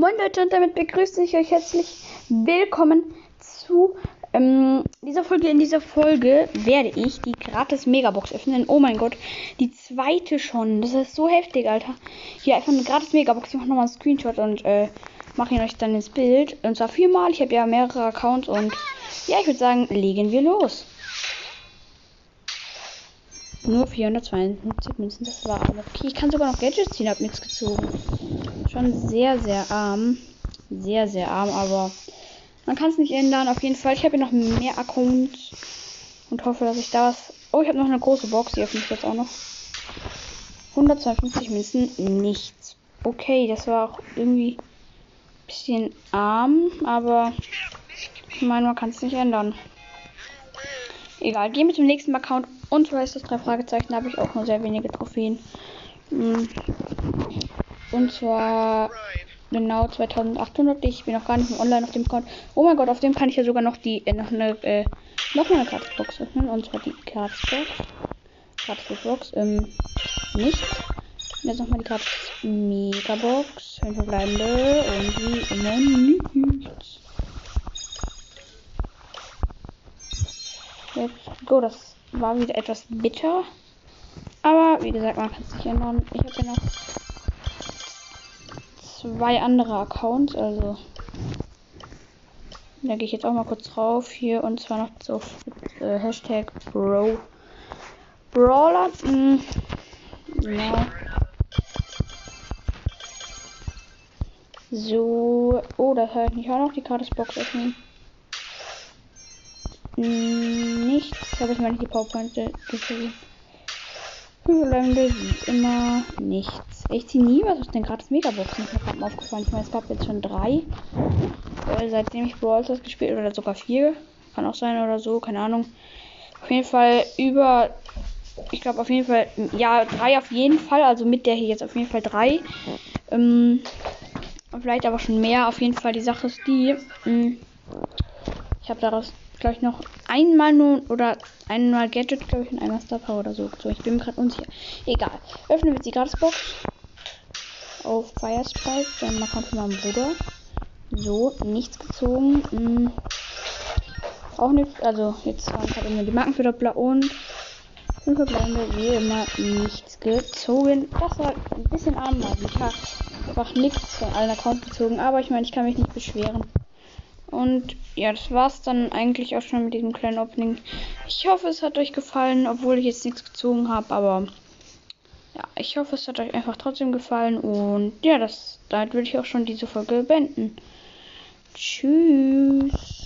Moin Leute und damit begrüße ich euch herzlich willkommen zu ähm, dieser Folge. In dieser Folge werde ich die gratis Megabox öffnen. Oh mein Gott, die zweite schon. Das ist so heftig, Alter. Hier einfach eine gratis Megabox. Ich mache nochmal einen Screenshot und äh, mache ihn euch dann ins Bild. Und zwar viermal. Ich habe ja mehrere Accounts und ja, ich würde sagen, legen wir los. Nur 452 Münzen, das war aber okay. Ich kann sogar noch Gadgets ziehen, hab nichts gezogen. Schon sehr, sehr arm. Sehr, sehr arm, aber man kann es nicht ändern. Auf jeden Fall, ich habe hier noch mehr Accounts und hoffe, dass ich da was. Oh, ich habe noch eine große Box, die öffne ich jetzt auch noch. 152 Münzen, nichts. Okay, das war auch irgendwie ein bisschen arm, aber ich meine, man kann es nicht ändern. Egal, gehen wir zum nächsten Account. Und ist das drei Fragezeichen, da habe ich auch nur sehr wenige Trophäen. Hm. Und zwar genau 2800. Ich bin noch gar nicht mehr online auf dem Account. Oh mein Gott, auf dem kann ich ja sogar noch die äh, noch eine äh, noch eine Gratisbox öffnen. Und zwar die Gratisbox. Gratisbox. Ähm, nicht. Jetzt nochmal die Gratis Megabox. Fünf verbleibende und wie immer nichts. Let's go. Das war wieder etwas bitter. Aber wie gesagt, man kann es nicht ändern. Ich habe ja noch zwei andere Accounts. Also da gehe ich jetzt auch mal kurz drauf hier. Und zwar noch so äh, Hashtag Bro. Brawler. Mh, genau. So. Oh, das ich nicht auch noch die Kartesbox öffnen. Nichts. Habe ich nicht die Powerpointe gesehen. Verbleibende wie immer nichts. Ich ziehe nie was aus den gratis Megaboxen. Ist mir aufgefallen. Ich meine, es gab jetzt schon drei. Äh, seitdem ich Brawl Stars gespielt oder sogar vier. Kann auch sein oder so, keine Ahnung. Auf jeden Fall über. Ich glaube auf jeden Fall. Ja, drei auf jeden Fall. Also mit der hier jetzt auf jeden Fall drei. Ähm, vielleicht aber schon mehr. Auf jeden Fall die Sache ist die. Mh, ich habe daraus glaube ich, noch einmal nur oder einmal Gadget, glaube ich, und einmal Star Power oder so. So, ich bin mir gerade unsicher. Egal. Öffnen wir die Gratisbox. Auf Fire Strike, dann mal kommt von meinem Bruder. So, nichts gezogen. Hm. Auch nicht, also jetzt waren halt immer die Marken für Doppler und fünf verbleibende, wie immer nichts gezogen. Das war ein bisschen arm, ich habe einfach nichts von allen Accounts gezogen, aber ich meine, ich kann mich nicht beschweren. Und ja, das war's dann eigentlich auch schon mit diesem kleinen Opening. Ich hoffe, es hat euch gefallen, obwohl ich jetzt nichts gezogen habe, aber ja, ich hoffe, es hat euch einfach trotzdem gefallen und ja, das damit würde ich auch schon diese Folge beenden. Tschüss.